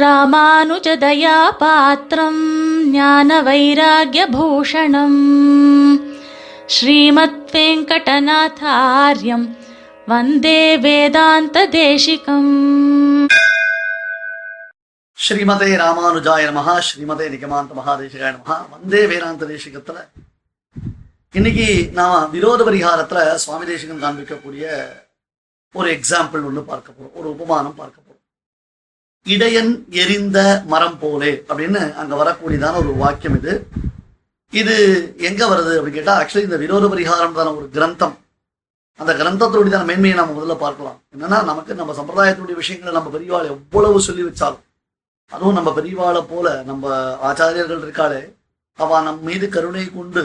ராமானுஜதயாபாத்திரம் ஞான வைராகியபூஷணம் ஸ்ரீமத் வெங்கடநாதாரியம் வந்தே வேதாந்த தேசிகம் ஸ்ரீமதே ராமானுஜாய நமகா ஸ்ரீமதே நிகமாந்த மகாதேசிகாய நமகா வந்தே வேதாந்த தேசிகத்துல இன்னைக்கு நாம விரோத பரிகாரத்துல சுவாமி தேசிகம் காண்பிக்கக்கூடிய ஒரு எக்ஸாம்பிள் ஒன்று பார்க்க போறோம். ஒரு உபமானம் பார்க்க போறோம். இடையன் எரிந்த மரம் போலே அப்படின்னு அங்க வரக்கூடியதான ஒரு வாக்கியம் இது. இது எங்க வருது அப்படின்னு கேட்டா ஆக்சுவலி இந்த விரோத பரிகாரம் தான ஒரு கிரந்தம். அந்த கிரந்தத்தோடைய மேன்மையை நம்ம முதல்ல பார்க்கலாம். என்னன்னா நமக்கு நம்ம சம்பிரதாயத்துடைய விஷயங்களை நம்ம பெரியவாள் எவ்வளவு சொல்லி வச்சாலும் அதுவும் நம்ம பெரியவாளை போல நம்ம ஆச்சாரியர்கள் இருக்காளே அவ நம் மீது கருணை கொண்டு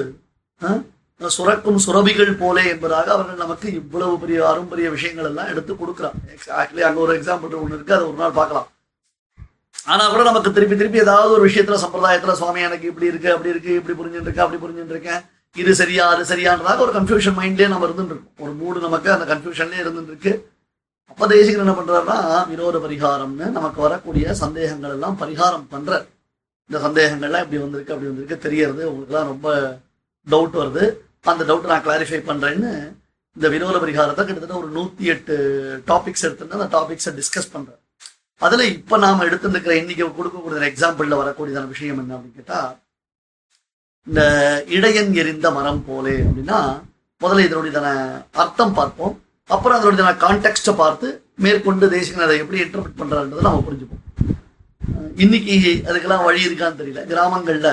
சுரக்கும் சுரபிகள் போலே என்பதாக அவர்கள் நமக்கு இவ்வளவு பெரிய அரும்பரிய விஷயங்கள் எல்லாம் எடுத்து கொடுக்குறான். ஆக்சுவலி அங்கே ஒரு எக்ஸாம்பிள் ஒன்று இருக்கு அதை ஒரு நாள் பார்க்கலாம். ஆனா கூட நமக்கு திருப்பி திருப்பி ஏதாவது ஒரு விஷயத்துல சம்பிரதாயத்துல சுவாமி எனக்கு இப்படி இருக்கு அப்படி இருக்கு இப்படி புரிஞ்சுட்டு இருக்கேன் அப்படி புரிஞ்சுட்டு இருக்கேன். இது சரியா அது சரியான்றதாக ஒரு கன்ஃபியூஷன் மைண்ட்லயே நம்ம இருந்துட்டு இருக்கோம். ஒரு மூடு நமக்கு அந்த கன்ஃபியூஷன்லயே இருந்துட்டு இருக்கு. அப்ப தேசிகர் என்ன பண்றாருன்னா வினோத பரிகாரம்னு நமக்கு வரக்கூடிய சந்தேகங்கள் எல்லாம் பரிகாரம் பண்ற இந்த சந்தேகங்கள்லாம் இப்படி வந்திருக்கு அப்படி வந்திருக்கு தெரியறது உங்களுக்குலாம் ரொம்ப டவுட் வருது. அந்த டவுட் நான் கிளாரிஃபை பண்றேன்னு இந்த வினோத பரிகாரத்தை கிட்டத்தட்ட ஒரு நூத்தி எட்டு டாபிக்ஸ் எடுத்துட்டு அந்த டாபிக்ஸை டிஸ்கஸ் பண்றேன் அதுல இப்ப நாம எடுத்துருக்கிற இன்னைக்கு கொடுக்கக்கூடிய எக்ஸாம்பிள்ல வரக்கூடியதான விஷயம் என்ன அப்படின்னு கேட்டா இந்த இடையன் எரிந்த மரம் போலே அப்படின்னா முதல்ல இதனுடையதான அர்த்தம் பார்ப்போம். அப்புறம் அதனுடைய கான்டெக்ட்டை பார்த்து மேற்கொண்டு தேசிகன் அதை எப்படி இன்டர்பிரட் பண்றாருன்றதை நம்ம புரிஞ்சுப்போம். இன்னைக்கு அதுக்கெல்லாம் வழி இருக்கான்னு தெரியல. கிராமங்கள்ல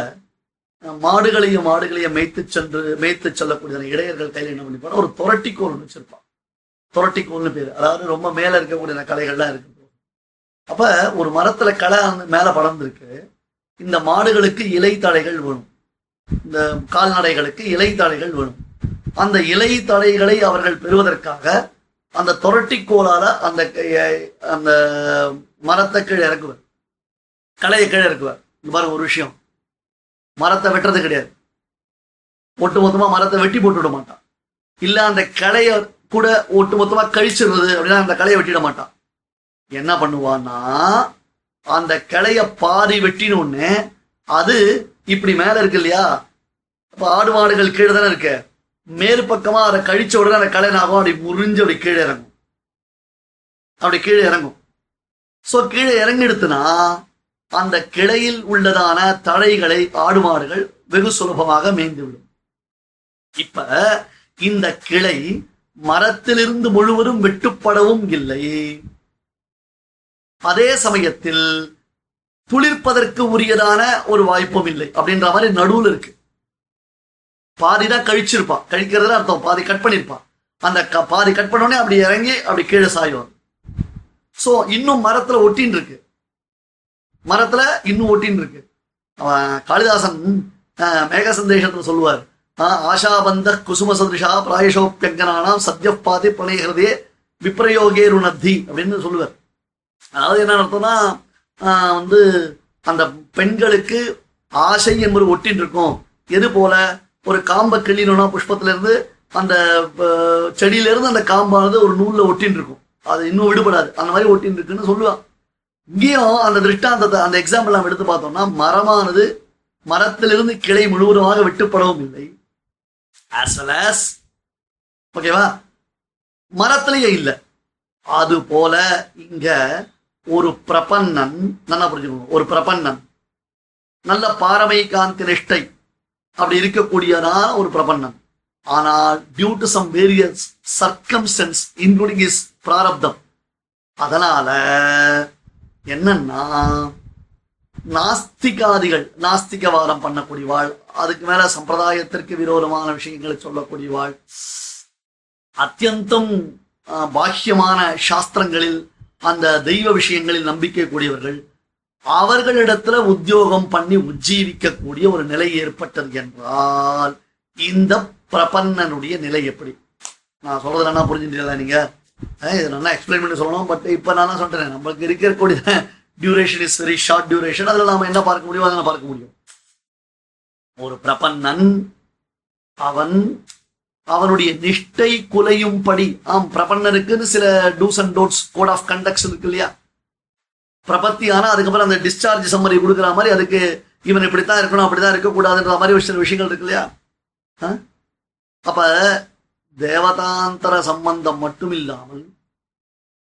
மாடுகளையும் மாடுகளையும் மேய்த்து சென்று மேய்த்து செல்லக்கூடிய இடையர்கள் கையில் என்ன பண்ணிப்பாங்க ஒரு துரட்டிக்கோல் வச்சிருப்பான் துரட்டிக்கோல்னு பேர். அதாவது ரொம்ப மேல இருக்கக்கூடிய கலைகள்லாம் இருக்கு. அப்ப ஒரு மரத்துல களை மேல படர்ந்திருக்கு இந்த மாடுகளுக்கு இலை தடைகள் வேணும். இந்த கால்நடைகளுக்கு இலை தடைகள் வேணும். அந்த இலை தடைகளை அவர்கள் பெறுவதற்காக அந்த துரட்டிக்கோலால அந்த க- அந்த மரத்தை கீழே இறக்குவார். களையை கீழே இறக்குவார். இந்த பாருங்க ஒரு விஷயம். மரத்தை வெட்டுறது கிடையாது. ஒட்டு மொத்தமா மரத்தை வெட்டி போட்டு விட மாட்டான். இல்ல அந்த களைய கூட ஒட்டு மொத்தமா கழிச்சிடுறது அப்படின்னா அந்த களையை வெட்டிட மாட்டான். என்ன பண்ணுவான்னா அந்த கிளைய பாதி வெட்டினோடனே அது இப்படி மேல இருக்கு இல்லையா? இப்போ ஆடு மாடுகள் கீழே தானே இருக்கு? மேற்பக்கமா அதை கழிச்ச உடனே அந்த களை ஆகும்? அப்படி முறிஞ்சு அப்படி கீழே இறங்கும். அப்படி கீழே இறங்கும். சோ கீழே இறங்கிடுத்துனா அந்த கிளையில் உள்ளதான தழைகளை ஆடு மாடுகள் வெகு சுலபமாக மேய்ந்து விடும். இப்ப இந்த கிளை மரத்திலிருந்து முழுவதும் வெட்டுப்படவும் இல்லை. அதே சமயத்தில் துளிர்ப்பதற்கு உரியதான ஒரு வாய்ப்பும் இல்லை அப்படின்ற மாதிரி நடுவுல இருக்கு. பாதிதான் கழிச்சிருப்பான் கழிக்கிறதுல அர்த்தம். பாதி கட் பண்ணிருப்பான் அந்த க- பாதி கட் பண்ண உடனே அப்படி இறங்கி அப்படி கீழே சாயும் சோ இன்னும் மரத்துல ஒட்டின்னு இருக்கு. மரத்துல இன்னும் ஒட்டின்னு இருக்கு. அவன் காளிதாசன் மேக சந்தேஷத்துல சொல்லுவார். ஆஷாபந்த குசும சதிருஷா பிராயசோப்பியங்கனானாம் சத்யப்பாதி பாதி பிரணயகிறதே விப்ரயோகே ருணத்தி அப்படின்னு சொல்லுவார். அதாவது என்ன அர்த்தம்னா வந்து அந்த பெண்களுக்கு ஆசை என்பது ஒட்டின்னு இருக்கும். எது போல? ஒரு காம்பை கிள்ளினோம்னா புஷ்பத்துலேருந்து அந்த செடியிலேருந்து அந்த காம்பானது ஒரு நூலில் ஒட்டின்னு இருக்கும். அது இன்னும் விடுபடாது. அந்த மாதிரி ஒட்டின் இருக்குன்னு சொல்லுவான். இங்கேயும் அந்த திருஷ்டாந்தத்தை அந்த எக்ஸாம்பிள் நம்ம எடுத்து பார்த்தோம்னா மரமானது மரத்திலிருந்து கிளை முழுவதுமாக வெட்டுப்படவும் இல்லை. ஆஸ் well ஆஸ் ஓகேவா மரத்திலேயே இல்லை. அது போல இங்க ஒரு பிரபன்னன் நல்லா புரிஞ்சுக்கணும் ஒரு பிரபன்னன். நல்ல பாரமை காந்தி நிஷ்டை. அப்படி இருக்கக்கூடியதான ஒரு பிரபன்னன். ஆனால் due to some various circumstances including is பிராரப்தம் அதனால என்னன்னா நாஸ்திகாதிகள் நாஸ்திகவாதம் பண்ணக்கூடியவாள் அதுக்கு மேல சம்பிரதாயத்திற்கு விரோதமான விஷயங்களை சொல்லக்கூடியவாள். அத்தியந்தம் பாக்கியமான பாஹ்யமான சாஸ்திரங்களில் அந்த தெய்வ விஷயங்களில் நம்பிக்கை கூடியவர்கள் அவர்களிடத்துல உத்தியோகம் பண்ணி உஜ்ஜீவிக்கக்கூடிய ஒரு நிலை ஏற்பட்டது என்றால் இந்த பிரபன்னனுடைய நிலை எப்படி? நான் சொல்றது என்ன புரிஞ்சுட்டீங்களா நீங்க. இது நல்லா எக்ஸ்பிளைன் பண்ணி சொல்லணும் பட் இப்ப நான் தான் சொல்றேன் நம்மளுக்கு இருக்கக்கூடிய duration is very short duration அதுல நாம என்ன பார்க்க முடியும் அதை பார்க்க முடியும். ஒரு பிரபன்னன் அவன் அவனுடைய நிஷ்டை குலையும் படி ஆம் பிரபன்னருக்குன்னு சில dos and don'ts code of conducts இருக்கு இல்லையா? பிரபத்தி ஆனா அதுக்கப்புறம் அந்த டிஸ்சார்ஜ் சம்மரி கொடுக்குற மாதிரி அதுக்கு இவன் இப்படித்தான் இருக்கணும் அப்படிதான் இருக்கக்கூடாதுன்ற மாதிரி ஒரு சில விஷயங்கள் இருக்கு இல்லையா? ஆ? அப்ப தேவதாந்தர சம்பந்தம் மட்டும் இல்லாமல்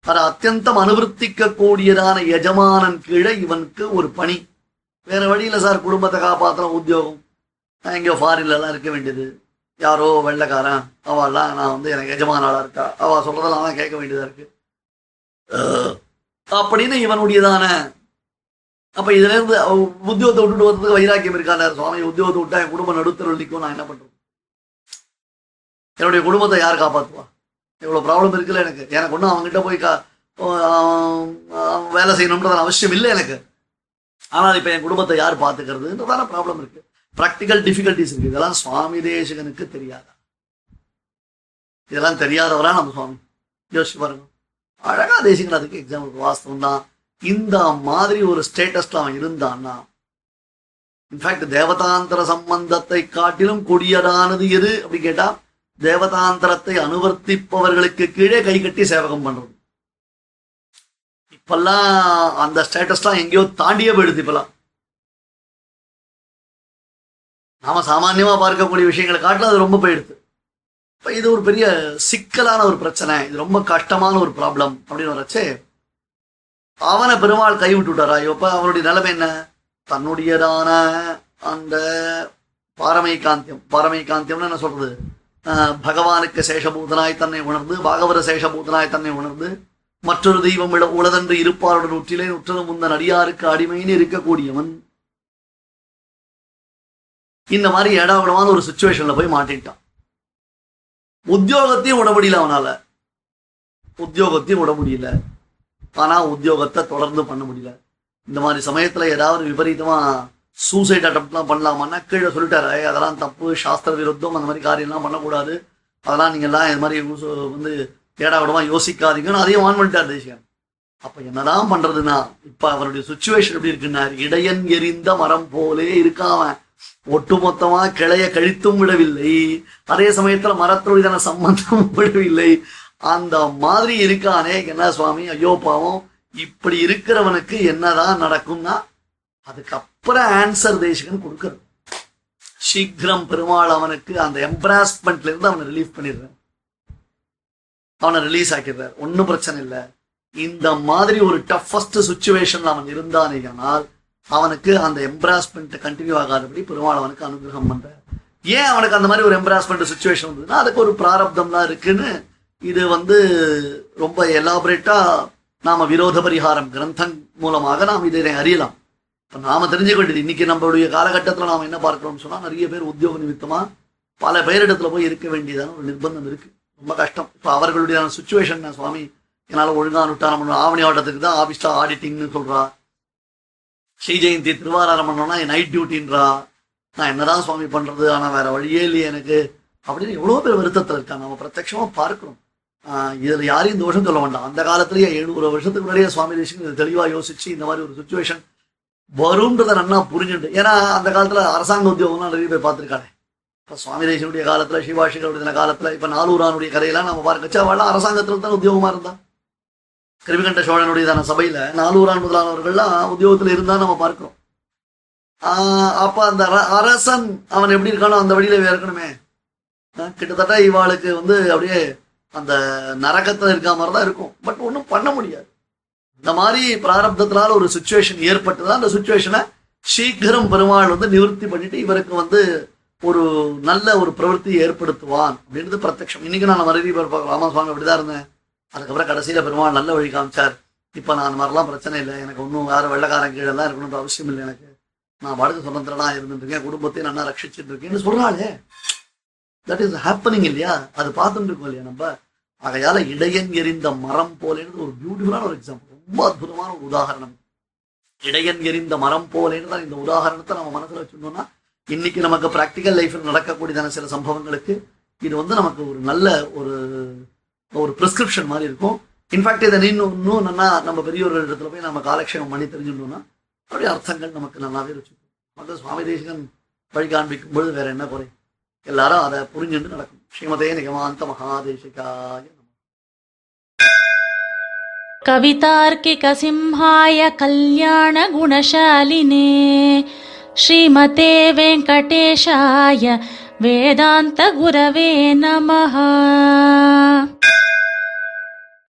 அது அத்தியந்தம் அனுவர்த்திக்க கூடியதான எஜமானன் கீழே இவனுக்கு ஒரு பணி. வேற வழியில சார் குடும்பத்தை காப்பாத்துற உத்தியோகம். எங்கேயோ ஃபாரின்ல எல்லாம் இருக்க வேண்டியது. யாரோ வெள்ளைக்காரன். அவெல்லாம் நான் வந்து எனக்கு எஜமான இருக்கா? அவ சொல்றதெல்லாம் தான் கேட்க வேண்டியதா இருக்கு. அப்படின்னு இவனுடையதான. அப்ப இதுல இருந்து அவ உத்தியோகத்தை விட்டுட்டு வரதுக்கு வைராக்கியம் இருக்கான சுவாமி உத்தியோகத்தை விட்டா என் குடும்பம் நடுத்தரவு நிற்கும் நான் என்ன பண்றது? என்னுடைய குடும்பத்தை யார் காப்பாத்துவா? இவ்வளவு ப்ராப்ளம் இருக்குல்ல எனக்கு. எனக்கு ஒன்றும் அவங்ககிட்ட போய் கா வேலை செய்யணும்ன்றது அவசியம் இல்லை எனக்கு. ஆனால் இப்போ என் குடும்பத்தை யார் பார்த்துக்கிறதுன்றதான ப்ராப்ளம் இருக்கு. ப்ராக்டிக்கல் டிஃபிகல்டிஸ் இருக்கு. இதெல்லாம் சுவாமி தேசகனுக்கு தெரியாதா? இதெல்லாம் தெரியாதவரா நம்ம சுவாமி? யோசிச்சு பாருங்க. அழகா தேசிகன் அதுக்கு எக்ஸாம்பிள் வாஸ்தவம் தான் இந்த மாதிரி ஒரு ஸ்டேட்டஸ்ல அவன் இருந்தான்னா இன்ஃபேக்ட் தேவதாந்திர சம்பந்தத்தை காட்டிலும் கொடியதானது எது அப்படி கேட்டா தேவதாந்தரத்தை அனுவர்த்திப்பவர்களுக்கு கீழே கை கட்டி சேவகம் பண்றது. இப்பெல்லாம் அந்த ஸ்டேட்டஸ்லாம் எங்கேயோ தாண்டியே போயிடுது இப்பெல்லாம். நாம சாமான்யமா பார்க்கக்கூடிய விஷயங்களை காட்டிலும் அது ரொம்ப போயிடுது. இப்போ இது ஒரு பெரிய சிக்கலான ஒரு பிரச்சனை. இது ரொம்ப கஷ்டமான ஒரு ப்ராப்ளம் அப்படின்னு வரச்சே அவனை பெருமாள் கைவிட்டு விட்டாரா? இப்போ அவனுடைய நிலைமை என்ன? தன்னுடையதான அந்த பாரமை காந்தியம் பாரமை காந்தியம்னு என்ன சொல்றது? ஆஹ் பகவானுக்கு சேஷபூதனாய் தன்னை உணர்ந்து பாகவர சேஷபூதனாய் தன்னை உணர்ந்து மற்றொரு தெய்வம் இட உளதென்று இருப்பாருடன் உற்றிலே உற்றதும் முந்தன் அடியாருக்கு அடிமைன்னு இருக்கக்கூடியவன். இந்த மாதிரி ஏடாவிடமான ஒரு சுச்சுவேஷன்ல போய் மாட்டிட்டான் உத்தியோகத்தையும் விட முடியல அவனால. உத்தியோகத்தையும் விட முடியல. ஆனா உத்தியோகத்தை தொடர்ந்து பண்ண முடியல. இந்த மாதிரி சமயத்துல ஏதாவது விபரீதமா சூசைட் அட்டம்ப்ட்லாம் பண்ணலாமான்னா கீழே சொல்லிட்டாரு. அதெல்லாம் தப்பு. சாஸ்திர விருத்தம் அந்த மாதிரி காரியம்லாம் பண்ணக்கூடாது. அதெல்லாம் நீங்க எல்லாம் இது மாதிரி வந்து ஏடா விடமா யோசிக்காதீங்கன்னு அதையும் வான் பண்ணிட்டார் தேசிகன் அப்ப என்னதான் பண்றதுன்னா இப்ப அவருடைய சுச்சுவேஷன் எப்படி இருக்குன்னா இடையன் எரிந்த மரம் போலே இருக்காம ஒட்டுமொத்தமா கிளைய கழித்தும் விடவில்லை. அதே சமயத்துல மரத்தோடு சம்பந்தமும் விடவில்லை. அந்த மாதிரி இருக்கானே என்ன சுவாமி? ஐயோ பாவம். இப்படி இருக்கிறவனுக்கு என்னதான் நடக்கும்னா அதுக்கப்புறம் ஆன்சர் தேசிகன் கொடுக்கறது சீக்கிரம் பெருமாள் அவனுக்கு அந்த எம்ப்ராஸ்மெண்ட்ல இருந்து அவனை ரிலீஃப் பண்ணிடுறேன். அவனை ரிலீஸ் ஆக்கிடுறார். ஒன்றும் பிரச்சனை இல்லை. இந்த மாதிரி ஒரு டஃபஸ்ட் சுச்சுவேஷன்ல அவன் இருந்தானேயானால் அவனுக்கு அந்த எம்ப்ராஸ்மெண்ட் கண்டினியூ ஆகாதபடி பெருமாள் அவனுக்கு அனுகிரகம் பண்றார் ஏன் அவனுக்கு அந்த மாதிரி ஒரு எம்ப்ராஸ்மெண்ட் சுச்சுவேஷன் வந்ததுன்னா அதுக்கு ஒரு பிராரப்தம்லாம் இருக்குன்னு இது வந்து ரொம்ப எலாபரேட்டா நாம விரோத பரிகாரம் கிரந்தம் மூலமாக நாம் இதை அறியலாம். இப்ப நாம தெரிஞ்சுக்க வேண்டியது இன்னைக்கு நம்மளுடைய காலகட்டத்தில் நாம் என்ன பார்க்கிறோம்னு சொன்னா நிறைய பேர் உத்தியோக நிமித்தமா பல பேரிடத்துல போய் இருக்க வேண்டியதான ஒரு நிர்பந்தம் இருக்கு. ரொம்ப கஷ்டம். இப்ப அவர்களுடைய சுச்சுவேஷன் சுவாமி? என்னால் ஒழுங்கா விட்டா நம்ம ஆவணி ஆட்டத்துக்கு தான் ஆஃபீஸாக ஆடிட்டிங்னு சொல்றா. ஸ்ரீ ஜெயந்தி திருவாராரம் பண்ணோம்னா நைட் டியூட்டின்றா நான் என்னதான் சுவாமி பண்றது? ஆனா வேற வழியே இல்லையே எனக்கு. அப்படின்னு எவ்வளவு பேர் வருத்தத்துல இருக்காங்க. நம்ம பிரத்யட்சமா பார்க்கணும். இதில் இதுல யாரையும் தோஷம் சொல்ல வேண்டாம். அந்த காலத்திலேயே எழுநூறு வருஷத்துக்கு முன்னாடியே சுவாமி தேசிகன் இதை தெளிவா யோசிச்சு இந்த மாதிரி ஒரு சுச்சுவேஷன் வரும்ன்றதை நன்னா புரிஞ்சுட்டு. ஏன்னா அந்த காலத்துல அரசாங்க உத்தியோகம்லாம் நிறைய பேர் பார்த்துருக்காளே இப்ப சுவாமி தேசியனுடைய காலத்துல சிவாஷிகளுடைய காலத்துல இப்ப நாலூரானுடைய கதையெல்லாம் நம்ம பார்க்கச்சா அவெல்லாம் அரசாங்கத்துல தான் உத்தியோகமா இருந்தான். கிருமிகண்ட சோழனுடையதான சபையில நாலூரான் முதலானவர்கள்லாம் உத்தியோகத்தில் இருந்தா நம்ம பார்க்கிறோம். அப்போ அப்ப அந்த அர- அரசன் அவன் எப்படி இருக்கானோ அந்த வழியில இருக்கணுமே கிட்டத்தட்ட இவாளுக்கு வந்து அப்படியே அந்த நரகத்துல இருக்க மாதிரி தான் இருக்கும். பட் ஒன்றும் பண்ண முடியாது. இந்த மாதிரி பிராரப்தத்தினால ஒரு சுச்சுவேஷன் ஏற்பட்டுதான் அந்த சுச்சுவேஷனை சீக்கிரம் பெருமாள் வந்து நிவர்த்தி பண்ணிட்டு இவருக்கு வந்து ஒரு நல்ல ஒரு பிரவൃத்தி ஏற்படுத்துவான் அப்படின்றது பிரத்யக்ஷம். இன்னைக்கு நான் மறுபடியும் பார்ப்போம் ராமா சுவாமி அப்படிதான் இருந்தேன். அதுக்கப்புறம் கடைசியில பெருமாள் நல்ல வழி காமிச்சார். இப்போ நான் அந்த மாதிரிலாம் பிரச்சனை இல்லை. எனக்கு ஒன்றும் வேறு வெள்ளக்காரன் கீழெல்லாம் இருக்கணுன்ற அவசியம் இல்லை எனக்கு. நான் பாடுக்கு சுதந்திரனா இருந்துருக்கேன் குடும்பத்தையும் நல்லா ரட்சிச்சுட்டு இருக்கேன்னு சொல்றாளே. தட் இஸ் ஹேப்பனிங் இல்லையா? அது பார்த்துட்டு இருக்கோம் இல்லையா நம்ம? ஆகையால இடையன் எரிந்த மரம் போலேன்னு ஒரு பியூட்டிஃபுல்லான ஒரு எக்ஸாம்பிள் ரொம்ப அற்புதமான ஒரு உதாரணம். இடையன் எரிந்த மரம் போலேன்னு தான் இந்த உதாரணத்தை நம்ம மனசில் வச்சுருந்தோம்னா இன்னைக்கு நமக்கு ப்ராக்டிக்கல் லைஃப்பில் நடக்கக்கூடியதான சில சம்பவங்களுக்கு இது வந்து நமக்கு ஒரு நல்ல ஒரு ஒரு ப்ரிஸ்கிரிப்ஷன் மாதிரி இருக்கும் இன்ஃபேக்ட் இதை இன்னும் இன்னும் நல்லா நம்ம பெரியவர்கள் இடத்துல போய் நம்ம காலக்ஷேபம் பண்ணி தெரிஞ்சுட்டோம்னா அப்படியே அர்த்தங்கள் நமக்கு நல்லாவே வச்சுக்கணும் வந்து சுவாமி தேசிகன் வழி காண்பிக்கும் பொழுது வேற என்ன குறை எல்லாரும் அதை புரிஞ்சுட்டு நடக்கும் ஸ்ரீமதே நிகமாந்த மகாதேசிகாய நமः. कवितार्किकसिंहाय कल्याणगुणशालिने श्रीमते वेङ्कटेशाय వేదాంత గురవే నమ.